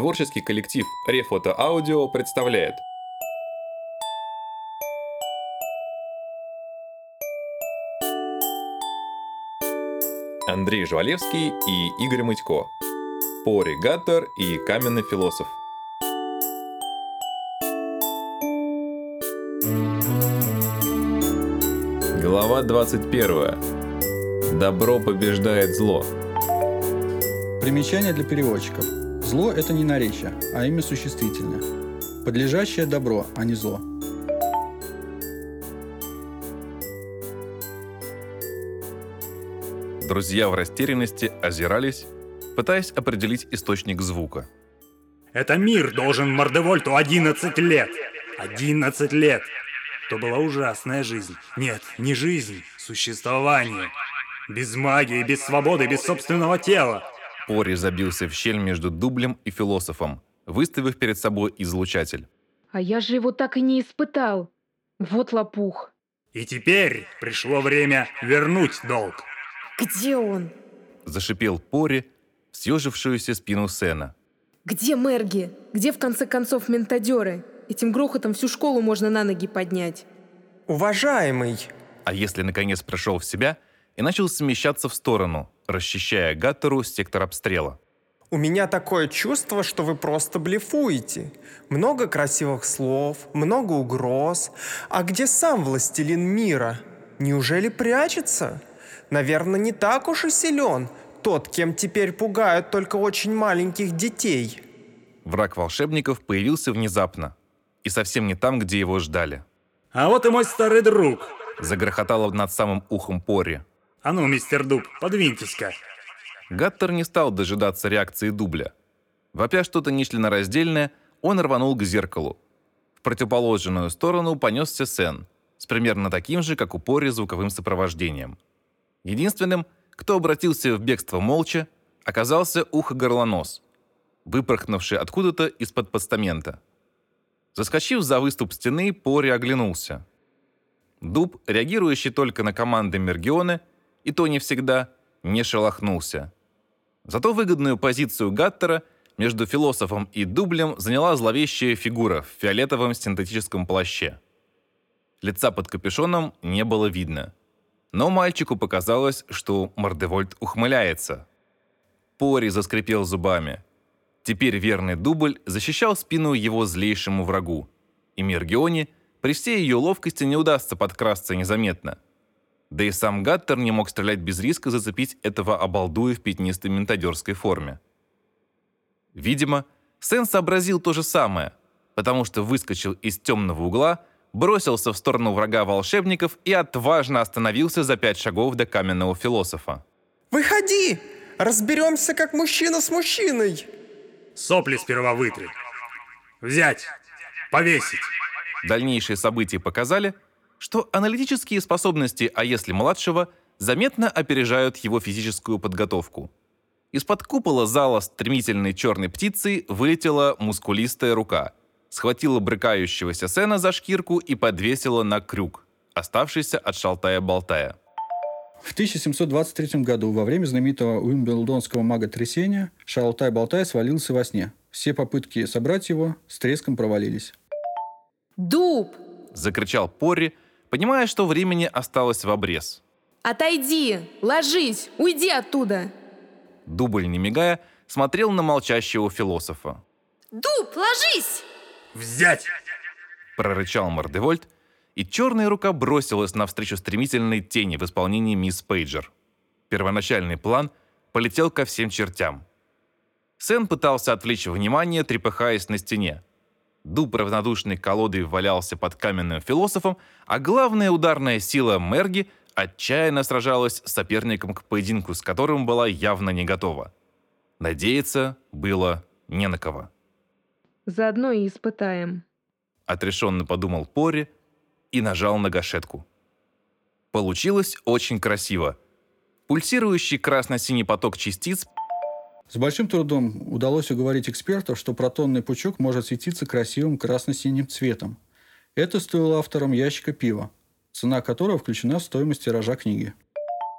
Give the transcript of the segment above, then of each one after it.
Творческий коллектив Рефото Аудио представляет Андрей Жвалевский и Игорь Мытько. Пори Гаттер и Каменный философ. Глава 21. Добро побеждает зло. Примечание для переводчиков. Зло – это не наречие, а имя существительное. Подлежащее – добро, а не зло. Друзья в растерянности озирались, пытаясь определить источник звука. Это мир должен Мордевольту 11 лет. 11 лет. То была ужасная жизнь. Нет, не жизнь, существование. Без магии, без свободы, без собственного тела. Пори забился в щель между дублем и философом, выставив перед собой излучатель. А я же его так и не испытал. Вот лопух. И теперь пришло время вернуть долг. Где он? Зашипел Пори в съежившуюся спину Сена. Где Мерги? Где, в конце концов, ментадеры? Этим грохотом всю школу можно на ноги поднять. Уважаемый, А если наконец пришел в себя и начал смещаться в сторону, расчищая Гаттеру сектор обстрела. у меня такое чувство, что вы просто блефуете. Много красивых слов, много угроз. А где сам властелин мира? Неужели прячется? Наверное, не так уж и силен тот, кем теперь пугают только очень маленьких детей. Враг волшебников появился внезапно и совсем не там, где его ждали. А вот и мой старый друг. Загрохотало над самым ухом Пори. А ну, мистер Дуб, подвиньтесь-ка. Гаттер не стал дожидаться реакции дубля. Вопя что-то нечленораздельное, он рванул к зеркалу. В противоположную сторону понесся Сен, с примерно таким же, как у Пори, звуковым сопровождением. Единственным, кто обратился в бегство молча, оказался ухо-горлонос, выпорхнувший откуда-то из-под постамента. Заскочив за выступ стены, Пори оглянулся. Дуб, реагирующий только на команды Мергионы, и то не всегда, не шелохнулся. Зато выгодную позицию Гаттера между философом и дублем заняла зловещая фигура в фиолетовом синтетическом плаще. Лица под капюшоном не было видно. Но мальчику показалось, что Мордевольт ухмыляется. Пори заскрипел зубами. Теперь верный дубль защищал спину его злейшему врагу. И Мергионе при всей ее ловкости не удастся подкрасться незаметно. Да и сам Гаттер не мог стрелять без риска зацепить этого обалдуя в пятнистой ментадерской форме. Видимо, Сен сообразил то же самое, потому что выскочил из темного угла, бросился в сторону врага волшебников и отважно остановился за пять шагов до каменного философа. Выходи! Разберемся, как мужчина с мужчиной. Сопли сперва вытри. Взять. Повесить. Дальнейшие события показали, что аналитические способности, а если младшего, заметно опережают его физическую подготовку. Из-под купола зала стремительной черной птицей вылетела мускулистая рука, схватила брыкающегося Сена за шкирку и подвесила на крюк, оставшийся от шалтая-болтая. В 1723 году во время знаменитого уимблдонского мага-трясения Шалтай-Болтай свалился во сне. Все попытки собрать его с треском провалились. Дуб! Закричал Порри, понимая, что времени осталось в обрез. Отойди! Ложись! Уйди оттуда! Дубль, не мигая, смотрел на молчащего философа. Дуб, ложись! Взять. Прорычал Мордевольт, и черная рука бросилась навстречу стремительной тени в исполнении мисс Пейджер. Первоначальный план полетел ко всем чертям. Сен пытался отвлечь внимание, трепыхаясь на стене. Дуб равнодушной колодой валялся под каменным философом, а главная ударная сила Мерги отчаянно сражалась с соперником к поединку, с которым была явно не готова. Надеяться было не на кого. Заодно и испытаем. Отрешенно подумал Пори и нажал на гашетку. Получилось очень красиво. Пульсирующий красно-синий поток частиц С большим трудом удалось уговорить экспертов, что протонный пучок может светиться красивым красно-синим цветом. Это стоило авторам ящика пива, цена которого включена в стоимость тиража книги.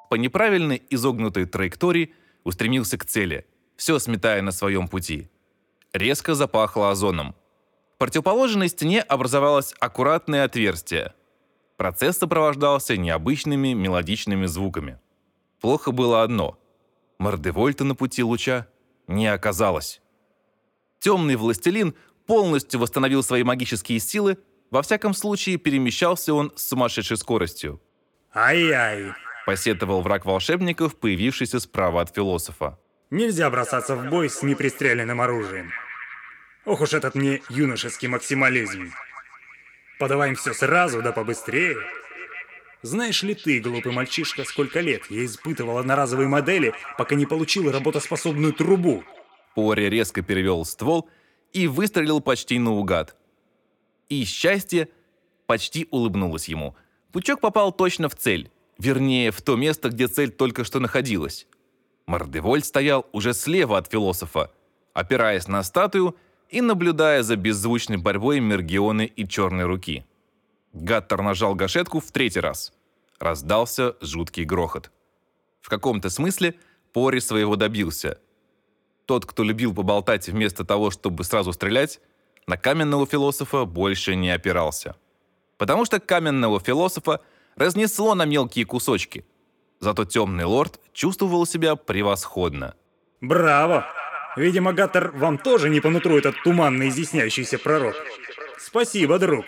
по неправильной изогнутой траектории устремился к цели, все сметая на своем пути. резко запахло озоном. В противоположной стене образовалось аккуратное отверстие. Процесс сопровождался необычными мелодичными звуками. Плохо было одно. Мордевольта на пути луча не оказалось. Темный властелин полностью восстановил свои магические силы, во всяком случае перемещался он с сумасшедшей скоростью. Ай-ай. Посетовал враг волшебников, появившийся справа от философа. Нельзя бросаться в бой с непристреленным оружием. Ох уж этот мне юношеский максимализм. Подаваем все сразу, да побыстрее. Знаешь ли ты, глупый мальчишка, сколько лет я испытывал одноразовые модели, пока не получил работоспособную трубу? Пори резко перевел ствол и выстрелил почти наугад. И счастье почти улыбнулось ему. Пучок попал точно в цель, вернее, в то место, где цель только что находилась. Мордеволь стоял уже слева от философа, опираясь на статую и наблюдая за беззвучной борьбой Мергионы и Черной руки. Гаттер нажал гашетку в третий раз. Раздался жуткий грохот. В каком-то смысле Пори своего добился. Тот, кто любил поболтать вместо того, чтобы сразу стрелять, на каменного философа больше не опирался. Потому что каменного философа разнесло на мелкие кусочки. Зато темный лорд чувствовал себя превосходно. Браво! Видимо, Гаттер, вам тоже не по нутру этот туманно изъясняющийся пророк. Спасибо, друг.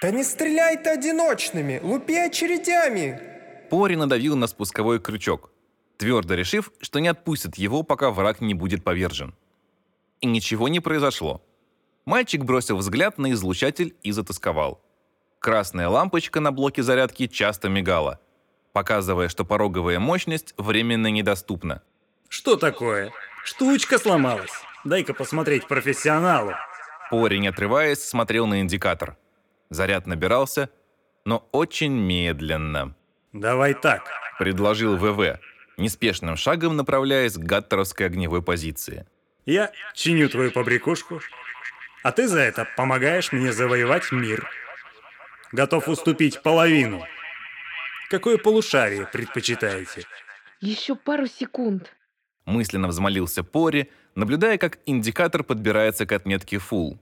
Да не стреляй ты одиночными, лупи очередями. Пори надавил на спусковой крючок, твердо решив, что не отпустит его, пока враг не будет повержен. И ничего не произошло. Мальчик бросил взгляд на излучатель и затасковал. Красная лампочка на блоке зарядки часто мигала, показывая, что пороговая мощность временно недоступна. Что такое? Штучка сломалась. Дай-ка посмотреть профессионалу. Пори, не отрываясь, смотрел на индикатор. Заряд набирался, но очень медленно. Давай так. Предложил ВВ, неспешным шагом направляясь к гаттеровской огневой позиции. Я чиню твою побрякушку, а ты за это помогаешь мне завоевать мир. Готов уступить половину. Какое полушарие предпочитаете? Еще пару секунд. Мысленно взмолился Пори, наблюдая, как индикатор подбирается к отметке Full.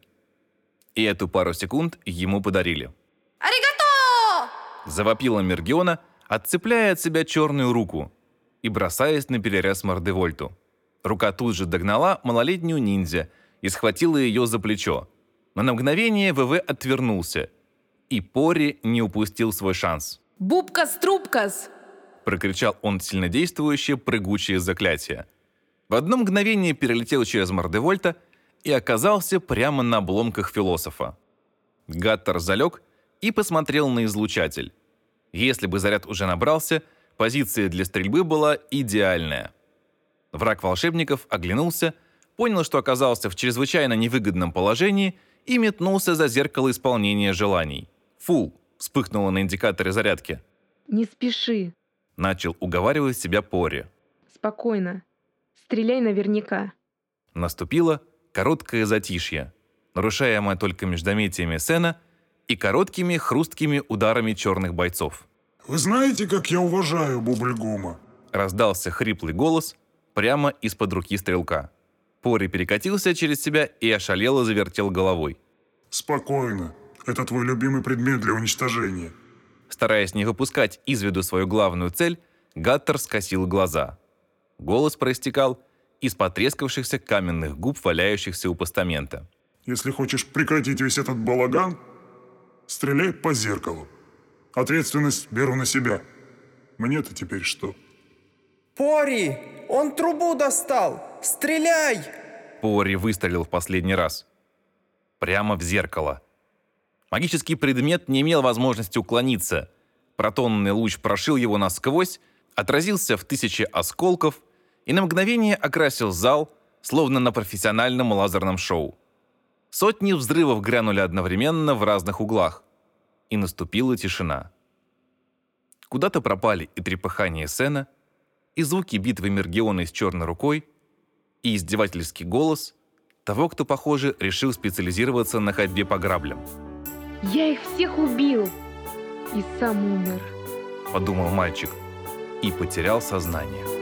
И эту пару секунд ему подарили. Аригато! Завопила Мергиона, отцепляя от себя черную руку и бросаясь на перерез Мордевольту. Рука тут же догнала малолетнюю ниндзя и схватила ее за плечо. Но на мгновение ВВ отвернулся, и Пори не упустил свой шанс. Бубкас-трубкас! Прокричал он сильнодействующее прыгучее заклятие. В одно мгновение перелетел через Мордевольта и оказался прямо на обломках философа. Гаттер залег и посмотрел на излучатель. Если бы заряд уже набрался, позиция для стрельбы была идеальная. Враг волшебников оглянулся, понял, что оказался в чрезвычайно невыгодном положении и метнулся за зеркало исполнения желаний. «Фул!» — вспыхнуло на индикаторе зарядки. Не спеши. Начал уговаривать себя Пори. Спокойно. Стреляй наверняка. Наступило короткое затишье, нарушаемое только междометиями Сена и короткими хрусткими ударами черных бойцов. Вы знаете, как я уважаю Бубльгума? Раздался хриплый голос прямо из-под руки стрелка. Пори перекатился через себя и ошалело завертел головой. Спокойно. Это твой любимый предмет для уничтожения. Стараясь не выпускать из виду свою главную цель, Гаттер скосил глаза. Голос проистекал из потрескавшихся каменных губ, валяющихся у постамента. Если хочешь прекратить весь этот балаган, стреляй по зеркалу. Ответственность беру на себя. Мне-то теперь что? Пори, он трубу достал. Стреляй! Пори выстрелил в последний раз. Прямо в зеркало. Магический предмет не имел возможности уклониться. Протонный луч прошил его насквозь, отразился в тысячи осколков и на мгновение окрасил зал, словно на профессиональном лазерном шоу. Сотни взрывов грянули одновременно в разных углах, и наступила тишина. Куда-то пропали и трепыхание Сена, и звуки битвы Мергионы с черной рукой, и издевательский голос того, кто, похоже, решил специализироваться на ходьбе по граблям. Я их всех убил. И сам умер. Подумал мальчик и потерял сознание.